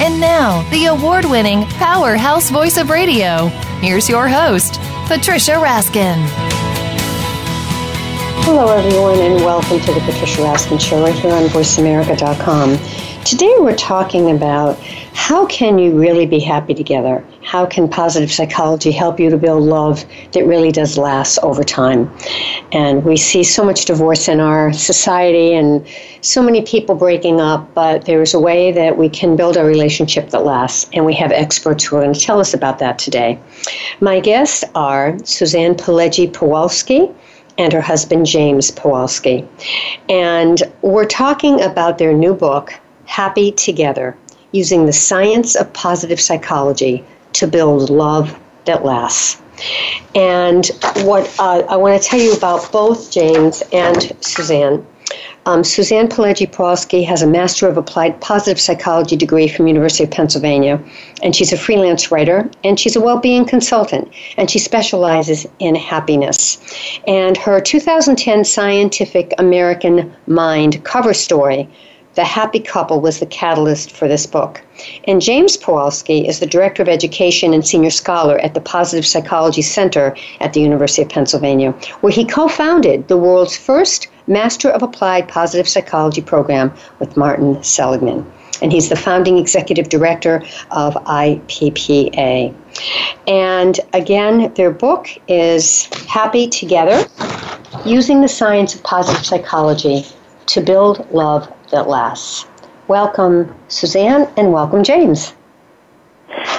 And now, the award winning powerhouse voice of radio. Here's your host, Patricia Raskin. Hello, everyone, and welcome to the Patricia Raskin Show right here on VoiceAmerica.com. Today, we're talking about how can you really be happy together? How can positive psychology help you to build love that really does last over time? And we see so much divorce in our society and so many people breaking up, but there's a way that we can build a relationship that lasts, and we have experts who are going to tell us about that today. My guests are Suzann Pileggi Pawelski and her husband James Pawelski. And we're talking about their new book, Happy Together using the science of positive psychology to build love that lasts. And what uh, I want to tell you about both James and Suzann. Um, Suzann Pileggi Pawelski has a Master of Applied Positive Psychology degree from University of Pennsylvania, and she's a freelance writer, and she's a well-being consultant, and she specializes in happiness. And her 2010 Scientific American Mind cover story the Happy Couple was the catalyst for this book. And James Pawelski is the Director of Education and Senior Scholar at the Positive Psychology Center at the University of Pennsylvania, where he co founded the world's first Master of Applied Positive Psychology program with Martin Seligman. And he's the founding executive director of IPPA. And again, their book is Happy Together Using the Science of Positive Psychology to Build Love that lasts. Welcome, Suzann, and welcome, James.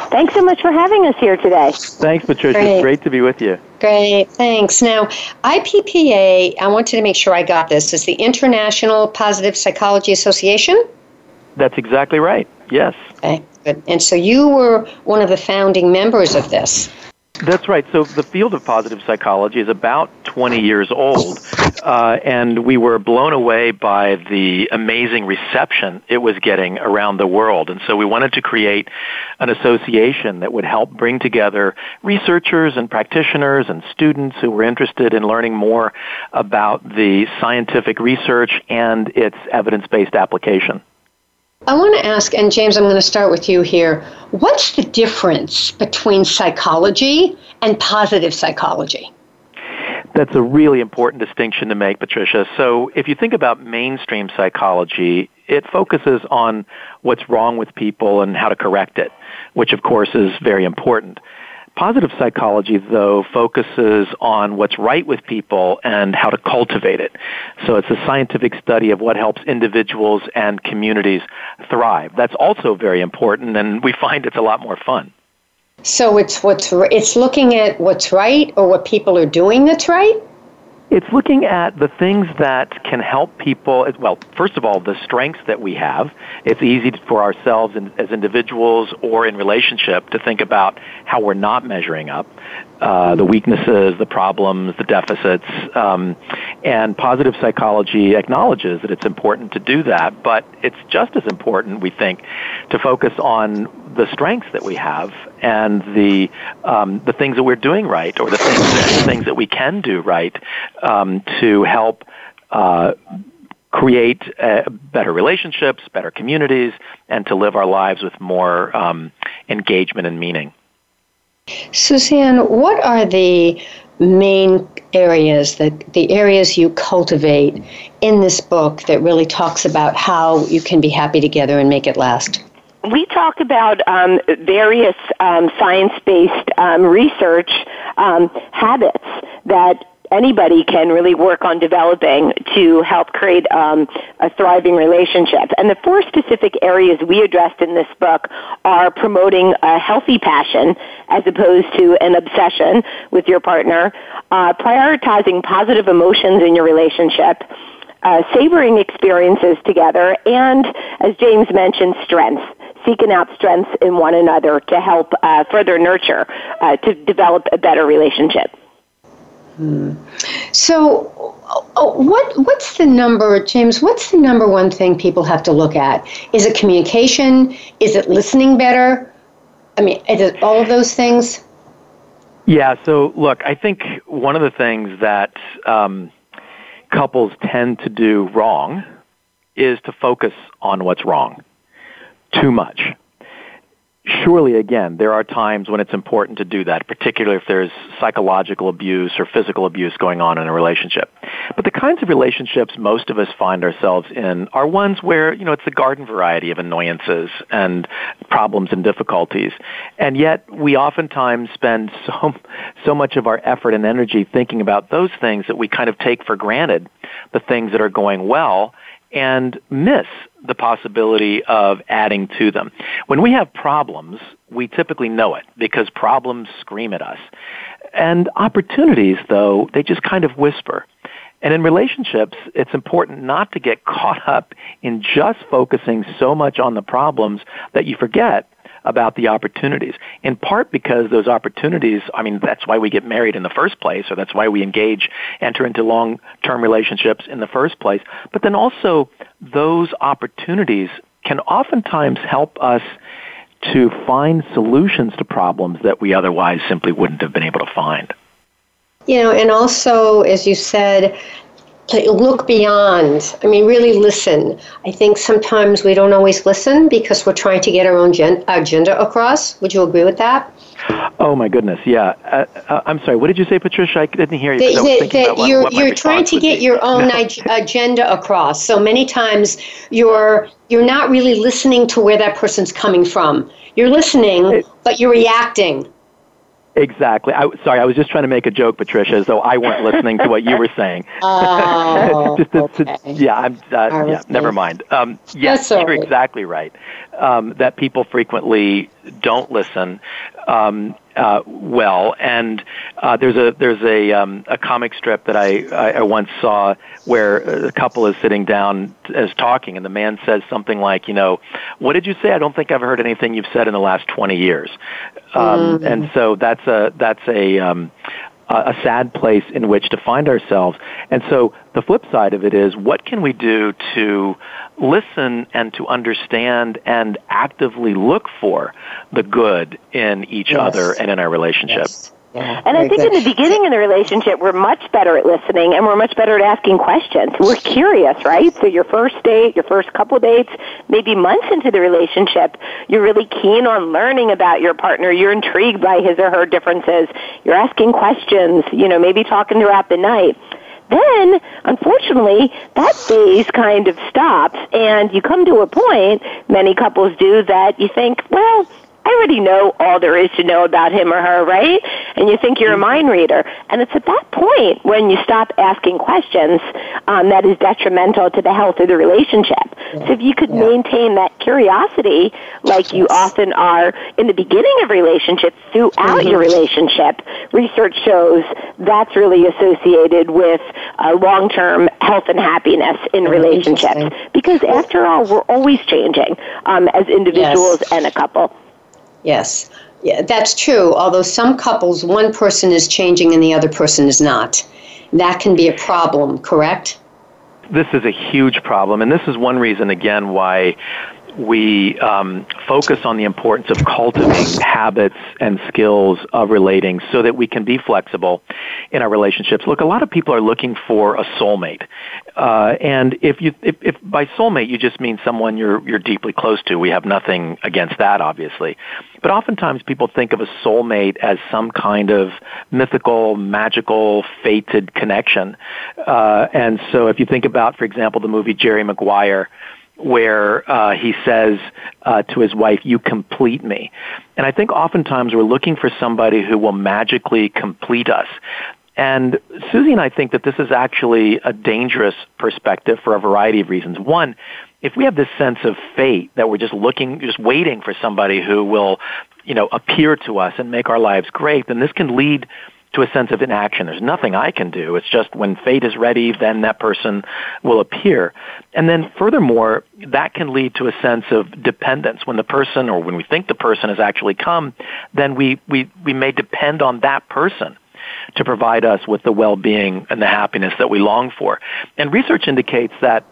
Thanks so much for having us here today. Thanks, Patricia. Great. It's great to be with you. Great, thanks. Now, IPPA, I wanted to make sure I got this, is the International Positive Psychology Association? That's exactly right, yes. Okay, good. And so you were one of the founding members of this. That's right. So the field of positive psychology is about 20 years old, uh, and we were blown away by the amazing reception it was getting around the world. And so we wanted to create an association that would help bring together researchers and practitioners and students who were interested in learning more about the scientific research and its evidence-based application. I want to ask, and James, I'm going to start with you here. What's the difference between psychology and positive psychology? That's a really important distinction to make, Patricia. So, if you think about mainstream psychology, it focuses on what's wrong with people and how to correct it, which of course is very important. Positive psychology, though, focuses on what's right with people and how to cultivate it. So it's a scientific study of what helps individuals and communities thrive. That's also very important, and we find it's a lot more fun. So it's what's it's looking at what's right or what people are doing that's right. It's looking at the things that can help people. Well, first of all, the strengths that we have. It's easy for ourselves as individuals or in relationship to think about how we're not measuring up, uh, the weaknesses, the problems, the deficits. Um, and positive psychology acknowledges that it's important to do that, but it's just as important, we think, to focus on the strengths that we have and the um, the things that we're doing right, or the things that, the things that we can do right um, to help. Uh, create uh, better relationships, better communities, and to live our lives with more um, engagement and meaning. Suzann, what are the main areas that the areas you cultivate in this book that really talks about how you can be happy together and make it last? we talk about um, various um, science-based um, research um, habits that anybody can really work on developing to help create um, a thriving relationship. And the four specific areas we addressed in this book are promoting a healthy passion as opposed to an obsession with your partner, uh, prioritizing positive emotions in your relationship, uh, savoring experiences together, and as James mentioned, strengths seeking out strengths in one another to help uh, further nurture uh, to develop a better relationship. Hmm. So, oh, what what's the number, James? What's the number one thing people have to look at? Is it communication? Is it listening better? I mean, is it all of those things? Yeah. So, look, I think one of the things that um, couples tend to do wrong is to focus on what's wrong too much surely again there are times when it's important to do that particularly if there's psychological abuse or physical abuse going on in a relationship. But the kinds of relationships most of us find ourselves in are ones where you know it's a garden variety of annoyances and problems and difficulties. And yet we oftentimes spend so so much of our effort and energy thinking about those things that we kind of take for granted the things that are going well and miss the possibility of adding to them. When we have problems, we typically know it because problems scream at us. And opportunities, though, they just kind of whisper. And in relationships, it's important not to get caught up in just focusing so much on the problems that you forget about the opportunities. In part because those opportunities, I mean, that's why we get married in the first place, or that's why we engage, enter into long-term relationships in the first place. But then also, those opportunities can oftentimes help us to find solutions to problems that we otherwise simply wouldn't have been able to find. You know, and also, as you said, look beyond. I mean, really listen. I think sometimes we don't always listen because we're trying to get our own gen- agenda across. Would you agree with that? Oh my goodness, yeah. Uh, uh, I'm sorry. What did you say, Patricia? I didn't hear you. That, that, that you're you're trying to get your own no. agenda across. So many times you're you're not really listening to where that person's coming from. You're listening, it, but you're reacting. Exactly. I, sorry, I was just trying to make a joke, Patricia, as though I weren't listening to what you were saying. Oh, just okay. to, yeah, I'm. Uh, yeah, never mind. Um, yes, you're exactly right. Um, that people frequently don't listen um, uh, well, and uh, there's a there's a um, a comic strip that I, I I once saw where a couple is sitting down as talking, and the man says something like, you know, what did you say? I don't think I've heard anything you've said in the last 20 years. Um, mm. And so that's a that's a um, a sad place in which to find ourselves. And so the flip side of it is what can we do to listen and to understand and actively look for the good in each yes. other and in our relationship? Yes. Yeah, and I think good. in the beginning in the relationship, we're much better at listening and we're much better at asking questions. We're curious, right? So your first date, your first couple dates, maybe months into the relationship, you're really keen on learning about your partner. You're intrigued by his or her differences. You're asking questions, you know, maybe talking throughout the night. Then, unfortunately, that phase kind of stops and you come to a point, many couples do, that you think, well, I already know all there is to know about him or her, right? And you think you're a mind reader. And it's at that point when you stop asking questions um, that is detrimental to the health of the relationship. Yeah. So if you could yeah. maintain that curiosity like yes. you often are in the beginning of relationships, throughout mm-hmm. your relationship, research shows that's really associated with uh, long-term health and happiness in relationships. Because after all, we're always changing um, as individuals yes. and a couple. Yes. Yeah, that's true. Although some couples, one person is changing and the other person is not. That can be a problem, correct? This is a huge problem, and this is one reason, again, why we um, focus on the importance of cultivating habits and skills of relating so that we can be flexible in our relationships. Look, a lot of people are looking for a soulmate. Uh, and if you, if, if by soulmate you just mean someone you're, you're deeply close to, we have nothing against that, obviously. But oftentimes people think of a soulmate as some kind of mythical, magical, fated connection. Uh, and so if you think about, for example, the movie Jerry Maguire, where uh, he says uh, to his wife, "You complete me," and I think oftentimes we're looking for somebody who will magically complete us. And Susie and I think that this is actually a dangerous perspective for a variety of reasons. One, if we have this sense of fate that we're just looking, just waiting for somebody who will, you know, appear to us and make our lives great, then this can lead to a sense of inaction. There's nothing I can do. It's just when fate is ready, then that person will appear. And then furthermore, that can lead to a sense of dependence. When the person or when we think the person has actually come, then we, we, we may depend on that person to provide us with the well-being and the happiness that we long for. And research indicates that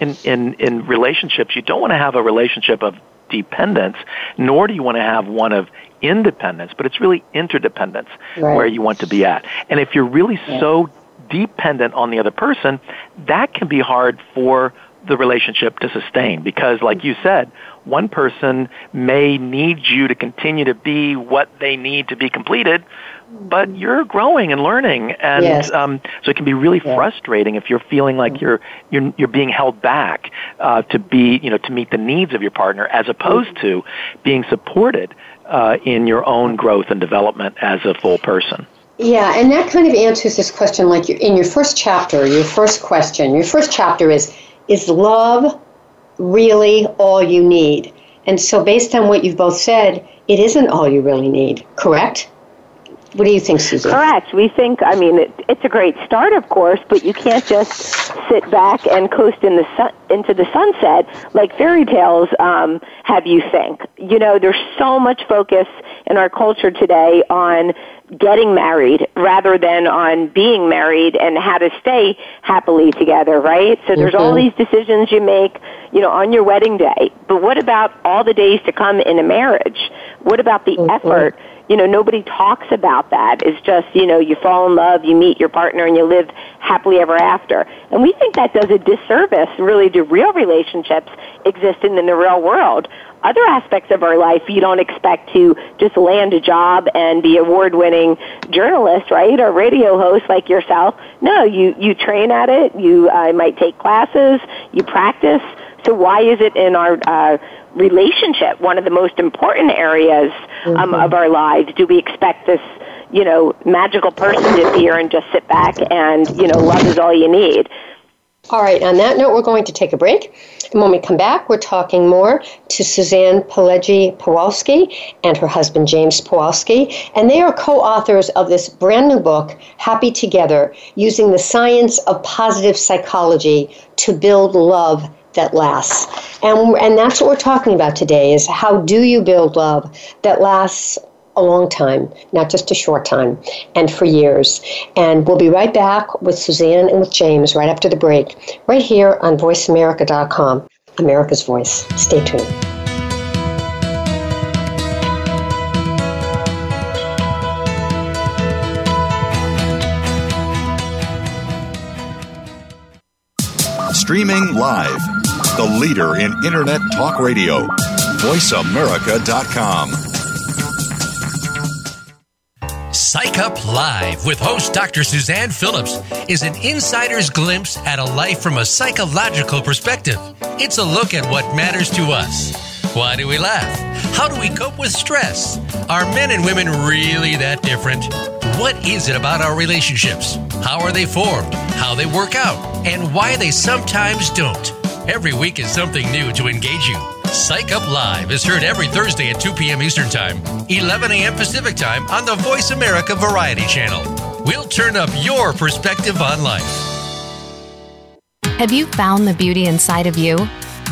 in, in, in relationships, you don't want to have a relationship of dependence, nor do you want to have one of independence, but it's really interdependence right. where you want to be at. And if you're really yeah. so dependent on the other person, that can be hard for the relationship to sustain because like you said, one person may need you to continue to be what they need to be completed, but you're growing and learning and yes. um, so it can be really yes. frustrating if you're feeling like you're you're you're being held back uh, to be you know to meet the needs of your partner as opposed to being supported uh, in your own growth and development as a full person. Yeah, and that kind of answers this question like in your first chapter, your first question, your first chapter is is love really all you need? And so based on what you've both said, it isn't all you really need, correct? What do you think, Susan? Correct. We think, I mean, it, it's a great start, of course, but you can't just sit back and coast in the sun, into the sunset like fairy tales um, have you think. You know, there's so much focus in our culture today on getting married rather than on being married and how to stay happily together, right? So there's mm-hmm. all these decisions you make, you know, on your wedding day. But what about all the days to come in a marriage? What about the mm-hmm. effort? You know, nobody talks about that. It's just, you know, you fall in love, you meet your partner, and you live happily ever after. And we think that does a disservice, really, to real relationships existing in the real world. Other aspects of our life, you don't expect to just land a job and be award-winning journalist, right, or radio host like yourself. No, you you train at it. You uh, might take classes. You practice. So why is it in our uh, relationship, one of the most important areas um, mm-hmm. of our lives. Do we expect this, you know, magical person to appear and just sit back and, you know, love is all you need? All right, on that note, we're going to take a break. And when we come back, we're talking more to Suzann Pileggi Pawelski and her husband, James Pawelski. And they are co authors of this brand new book, Happy Together Using the Science of Positive Psychology to Build Love that lasts. And, and that's what we're talking about today is how do you build love that lasts a long time, not just a short time, and for years. And we'll be right back with Suzann and with James right after the break, right here on VoiceAmerica.com, America's Voice. Stay tuned. Streaming live the leader in Internet talk radio. VoiceAmerica.com. Psych Up Live with host Dr. Suzanne Phillips is an insider's glimpse at a life from a psychological perspective. It's a look at what matters to us. Why do we laugh? How do we cope with stress? Are men and women really that different? What is it about our relationships? How are they formed? How they work out? And why they sometimes don't? Every week is something new to engage you. Psych Up Live is heard every Thursday at 2 p.m. Eastern Time, 11 a.m. Pacific Time on the Voice America Variety Channel. We'll turn up your perspective on life. Have you found the beauty inside of you?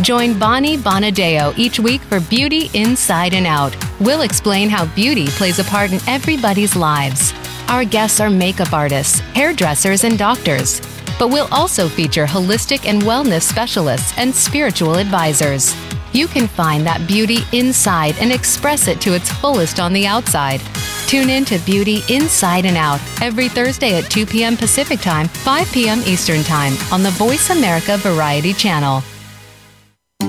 Join Bonnie Bonadeo each week for Beauty Inside and Out. We'll explain how beauty plays a part in everybody's lives. Our guests are makeup artists, hairdressers, and doctors but we'll also feature holistic and wellness specialists and spiritual advisors. You can find that beauty inside and express it to its fullest on the outside. Tune in to Beauty Inside and Out every Thursday at 2 p.m. Pacific Time, 5 p.m. Eastern Time on the Voice America Variety Channel.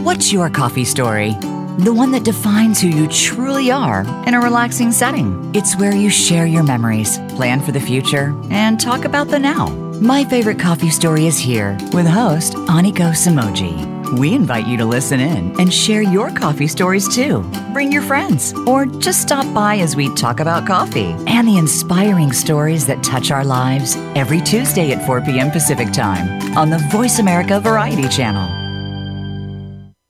What's your coffee story? The one that defines who you truly are in a relaxing setting. It's where you share your memories, plan for the future, and talk about the now. My favorite coffee story is here with host Aniko Samoji. We invite you to listen in and share your coffee stories too. Bring your friends or just stop by as we talk about coffee and the inspiring stories that touch our lives every Tuesday at 4 p.m. Pacific Time on the Voice America Variety Channel.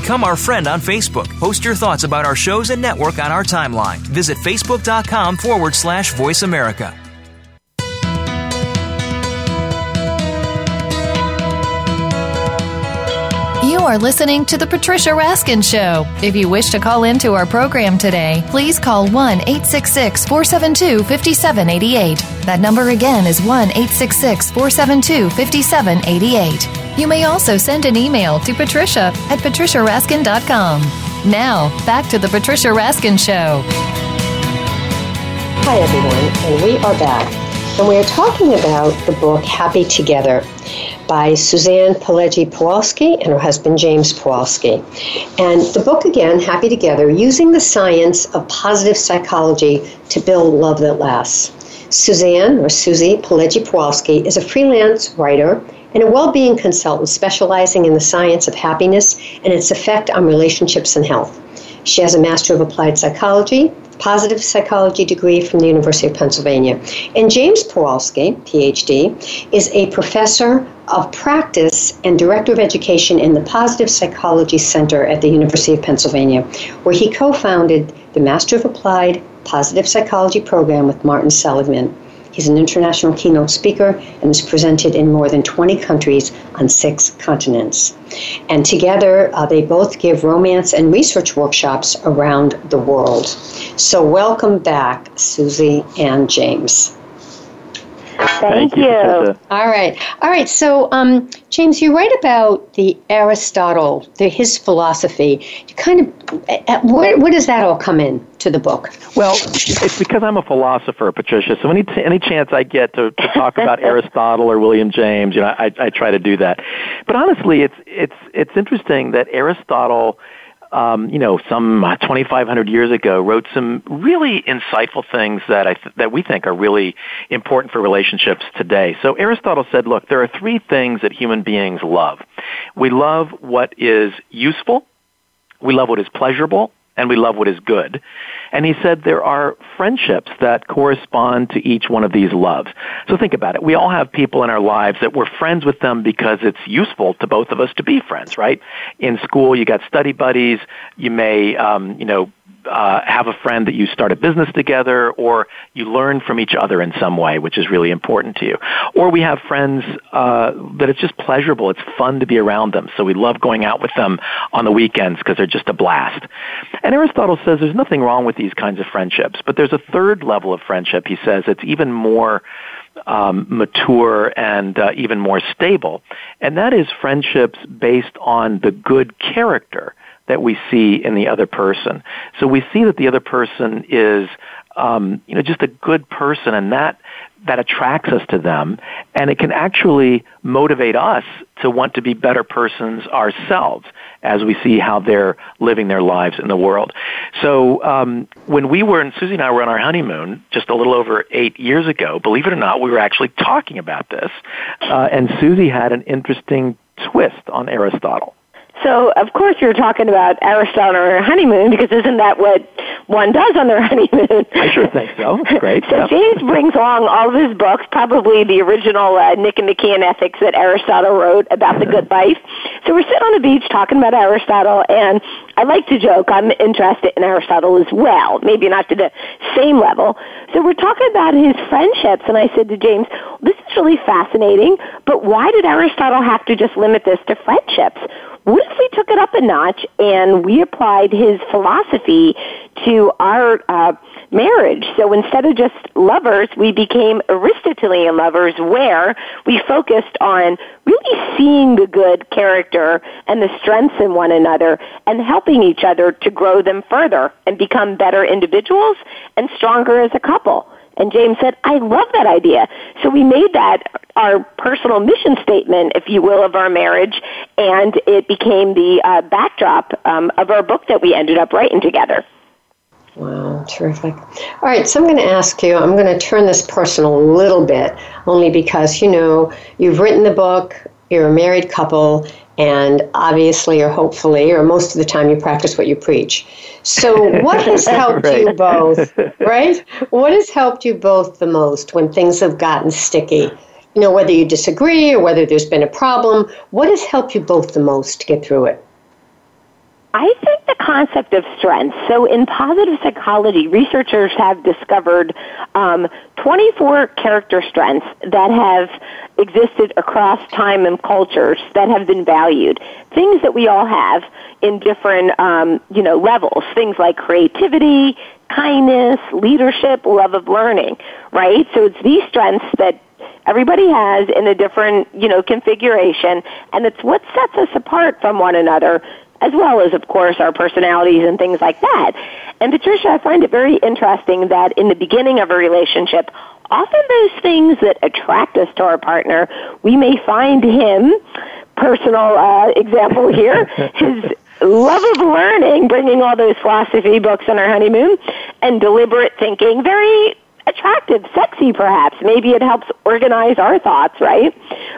Become our friend on Facebook. Post your thoughts about our shows and network on our timeline. Visit facebook.com forward slash voice America. You are listening to The Patricia Raskin Show. If you wish to call into our program today, please call 1 866 472 5788. That number again is 1 866 472 5788. You may also send an email to patricia at patriciaraskin.com. Now, back to The Patricia Raskin Show. Hi, everyone, and we are back. And we are talking about the book Happy Together by Suzann Pileggi Pawelski and her husband James Pawelski. And the book, again, Happy Together, using the science of positive psychology to build love that lasts. Suzanne, or Susie Pileggi Pawelski, is a freelance writer and a well being consultant specializing in the science of happiness and its effect on relationships and health. She has a Master of Applied Psychology, positive psychology degree from the University of Pennsylvania. And James Pawelski, PhD, is a professor of practice and director of education in the Positive Psychology Center at the University of Pennsylvania, where he co founded the Master of Applied Positive Psychology program with Martin Seligman. He's an international keynote speaker and is presented in more than 20 countries on six continents. And together, uh, they both give romance and research workshops around the world. So, welcome back, Susie and James. Thank, Thank you. Patricia. All right, all right. So, um, James, you write about the Aristotle, the, his philosophy. You kind of, uh, where, where does that all come in to the book? Well, it's because I'm a philosopher, Patricia. So any any chance I get to, to talk about Aristotle or William James, you know, I, I try to do that. But honestly, it's it's it's interesting that Aristotle um, you know, some 2,500 years ago, wrote some really insightful things that I th- that we think are really important for relationships today. So Aristotle said, look, there are three things that human beings love. We love what is useful, we love what is pleasurable, and we love what is good. And he said there are friendships that correspond to each one of these loves. So think about it. We all have people in our lives that we're friends with them because it's useful to both of us to be friends, right? In school, you got study buddies. You may, um, you know, uh, have a friend that you start a business together or you learn from each other in some way, which is really important to you. Or we have friends uh, that it's just pleasurable. It's fun to be around them. So we love going out with them on the weekends because they're just a blast. And Aristotle says there's nothing wrong with these kinds of friendships, but there's a third level of friendship, he says, it's even more um, mature and uh, even more stable. And that is friendships based on the good character that we see in the other person. So we see that the other person is, um, you know, just a good person, and that that attracts us to them, and it can actually motivate us to want to be better persons ourselves as we see how they're living their lives in the world. So um, when we were, and Susie and I were on our honeymoon just a little over eight years ago, believe it or not, we were actually talking about this, uh, and Susie had an interesting twist on Aristotle. So, of course, you're talking about Aristotle or honeymoon because isn't that what one does on their honeymoon? I sure think so. Great. so yep. James brings along all of his books, probably the original uh, Nicomachean Ethics that Aristotle wrote about the good life. So we're sitting on the beach talking about Aristotle, and I like to joke I'm interested in Aristotle as well, maybe not to the same level. So we're talking about his friendships, and I said to James, this is really fascinating, but why did Aristotle have to just limit this to friendships? What if we took it up a notch and we applied his philosophy to our uh, marriage. So instead of just lovers, we became Aristotelian lovers where we focused on really seeing the good character and the strengths in one another and helping each other to grow them further and become better individuals and stronger as a couple. And James said, I love that idea. So we made that our personal mission statement, if you will, of our marriage, and it became the uh, backdrop um, of our book that we ended up writing together. Wow, terrific. All right, so I'm going to ask you, I'm going to turn this personal a little bit, only because, you know, you've written the book, you're a married couple, and obviously or hopefully or most of the time you practice what you preach. So what has helped right. you both right? What has helped you both the most when things have gotten sticky? You know whether you disagree or whether there's been a problem what has helped you both the most to get through it I think the concept of strength. So, in positive psychology, researchers have discovered um, 24 character strengths that have existed across time and cultures that have been valued. Things that we all have in different, um, you know, levels. Things like creativity, kindness, leadership, love of learning. Right. So, it's these strengths that everybody has in a different, you know, configuration, and it's what sets us apart from one another as well as, of course, our personalities and things like that. And Patricia, I find it very interesting that in the beginning of a relationship, often those things that attract us to our partner, we may find him, personal uh, example here, his love of learning, bringing all those philosophy books on our honeymoon, and deliberate thinking, very attractive, sexy perhaps. Maybe it helps organize our thoughts, right?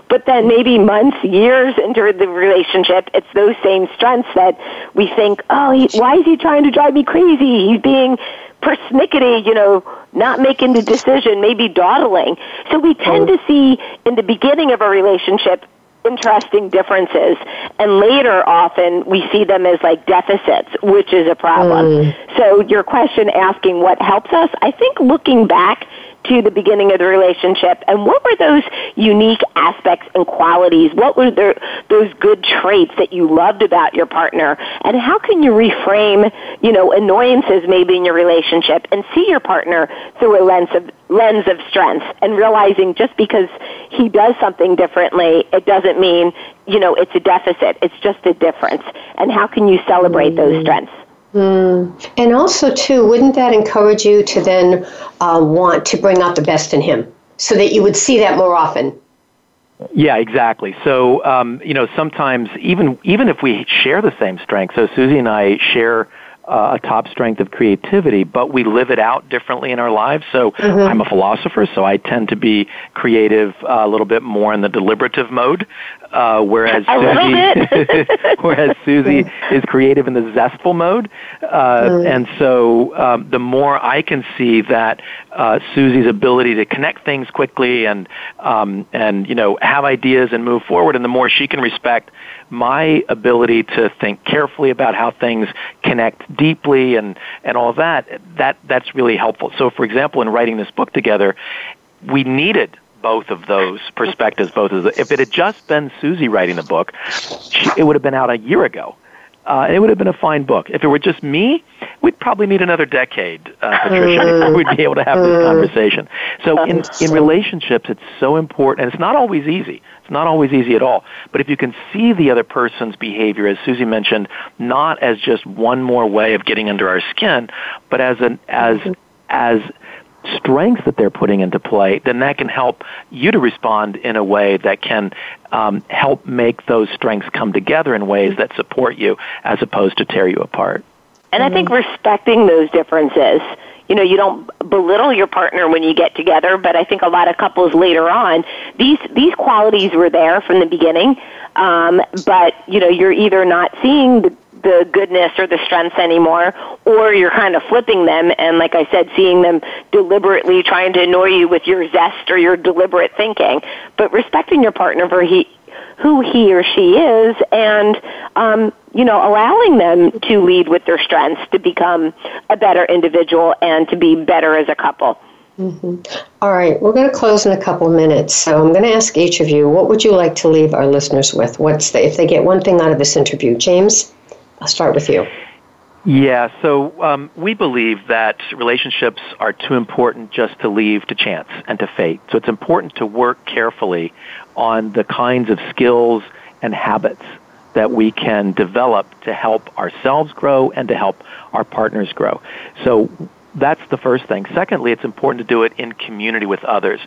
But then maybe months, years into the relationship, it's those same strengths that we think, oh, he, why is he trying to drive me crazy? He's being persnickety, you know, not making the decision, maybe dawdling. So we tend oh. to see in the beginning of a relationship interesting differences and later often we see them as like deficits which is a problem mm. so your question asking what helps us i think looking back to the beginning of the relationship? And what were those unique aspects and qualities? What were the, those good traits that you loved about your partner? And how can you reframe you know annoyances maybe in your relationship and see your partner through a lens of lens of strength and realizing just because he does something differently it doesn't mean you know it's a deficit it's just a difference. And how can you celebrate mm. those strengths Mm. And also, too, wouldn't that encourage you to then uh, want to bring out the best in him so that you would see that more often? Yeah, exactly. So, um, you know, sometimes even even if we share the same strength, so Susie and I share uh, a top strength of creativity, but we live it out differently in our lives. So mm-hmm. I'm a philosopher, so I tend to be creative uh, a little bit more in the deliberative mode, uh, whereas Susie, whereas Susie is creative in the zestful mode. Uh. And so um, the more I can see that uh, Susie's ability to connect things quickly and um, and you know have ideas and move forward, and the more she can respect my ability to think carefully about how things connect deeply and, and all that, that, that's really helpful. So, for example, in writing this book together, we needed both of those perspectives. Both of the, if it had just been Susie writing the book, she, it would have been out a year ago. Uh, it would have been a fine book. If it were just me, we'd probably need another decade, uh, Patricia, before we'd be able to have this conversation. So in, in relationships, it's so important, and it's not always easy. It's not always easy at all. But if you can see the other person's behavior, as Susie mentioned, not as just one more way of getting under our skin, but as an as as strengths that they're putting into play, then that can help you to respond in a way that can um, help make those strengths come together in ways that support you as opposed to tear you apart. And I think respecting those differences you know, you don't belittle your partner when you get together, but I think a lot of couples later on, these, these qualities were there from the beginning, um, but, you know, you're either not seeing the, the goodness or the strengths anymore, or you're kind of flipping them and, like I said, seeing them deliberately trying to annoy you with your zest or your deliberate thinking. But respecting your partner for he, who he or she is and um, you know allowing them to lead with their strengths to become a better individual and to be better as a couple mm-hmm. All right we're going to close in a couple of minutes so i'm going to ask each of you what would you like to leave our listeners with what's the, if they get one thing out of this interview james i'll start with you Yeah, so um, we believe that relationships are too important just to leave to chance and to fate. So it's important to work carefully on the kinds of skills and habits that we can develop to help ourselves grow and to help our partners grow. So that's the first thing. Secondly, it's important to do it in community with others.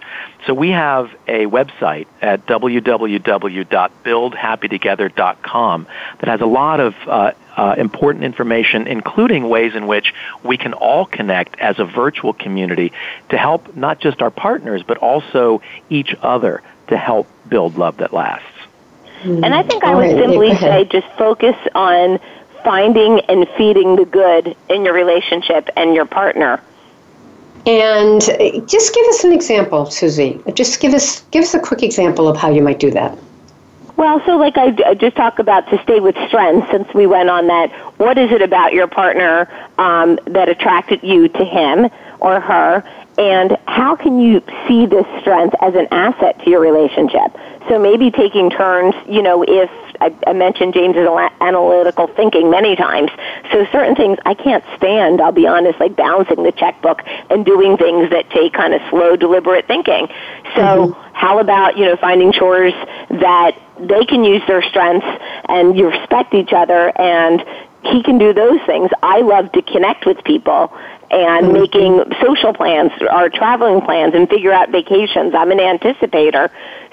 So we have a website at www.buildhappytogether.com that has a lot of uh, uh, important information, including ways in which we can all connect as a virtual community to help not just our partners, but also each other to help build love that lasts. And I think I would simply say just focus on finding and feeding the good in your relationship and your partner. And just give us an example, Susie. Just give us give us a quick example of how you might do that. Well, so like I just talked about to stay with strengths, since we went on that. What is it about your partner um, that attracted you to him or her? And how can you see this strength as an asset to your relationship? So maybe taking turns, you know, if I, I mentioned James's analytical thinking many times. So certain things I can't stand, I'll be honest, like balancing the checkbook and doing things that take kind of slow, deliberate thinking. So mm-hmm. how about, you know, finding chores that they can use their strengths and you respect each other and he can do those things. I love to connect with people and mm-hmm. making social plans or traveling plans and figure out vacations. I'm an anticipator.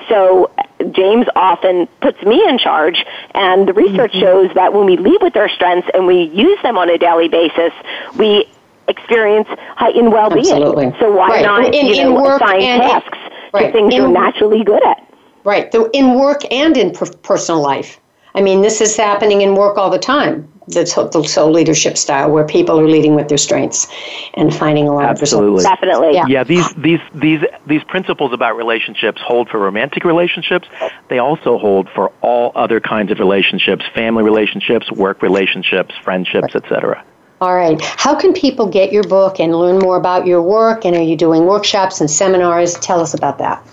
So James often puts me in charge and the research mm-hmm. shows that when we lead with our strengths and we use them on a daily basis, we experience heightened well-being. Absolutely. So why right. not in, you in know, work assign and tasks right. to things in, you're naturally good at? Right. So in work and in personal life. I mean, this is happening in work all the time the, the soul leadership style where people are leading with their strengths and finding a lot Absolutely. of results. Definitely. Yeah. yeah, these these these these principles about relationships hold for romantic relationships. They also hold for all other kinds of relationships, family relationships, work relationships, friendships, right. etc. All right. How can people get your book and learn more about your work? And are you doing workshops and seminars? Tell us about that.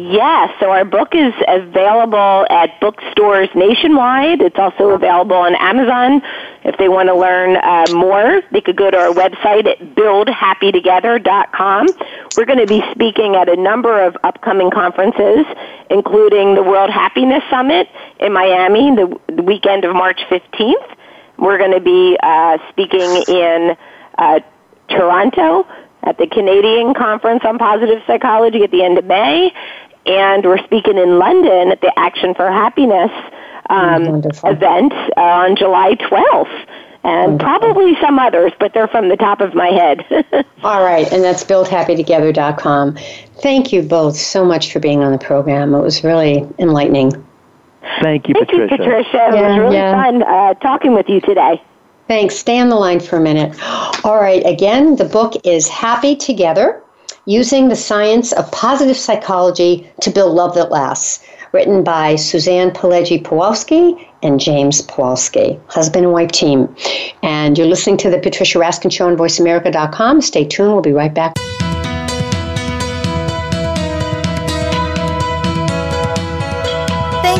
Yes, so our book is available at bookstores nationwide. It's also available on Amazon. If they want to learn uh, more, they could go to our website at buildhappytogether.com. We're going to be speaking at a number of upcoming conferences, including the World Happiness Summit in Miami the, the weekend of March 15th. We're going to be uh, speaking in uh, Toronto at the Canadian Conference on Positive Psychology at the end of May, and we're speaking in London at the Action for Happiness um, event uh, on July 12th. And Wonderful. probably some others, but they're from the top of my head. All right, and that's buildhappytogether.com. Thank you both so much for being on the program. It was really enlightening. Thank you, Thank Patricia. you, Patricia. It was really yeah. fun uh, talking with you today. Thanks. Stay on the line for a minute. All right. Again, the book is Happy Together Using the Science of Positive Psychology to Build Love That Lasts, written by Suzann Pileggi Pawelski and James Pawelski, husband and wife team. And you're listening to The Patricia Raskin Show on VoiceAmerica.com. Stay tuned. We'll be right back.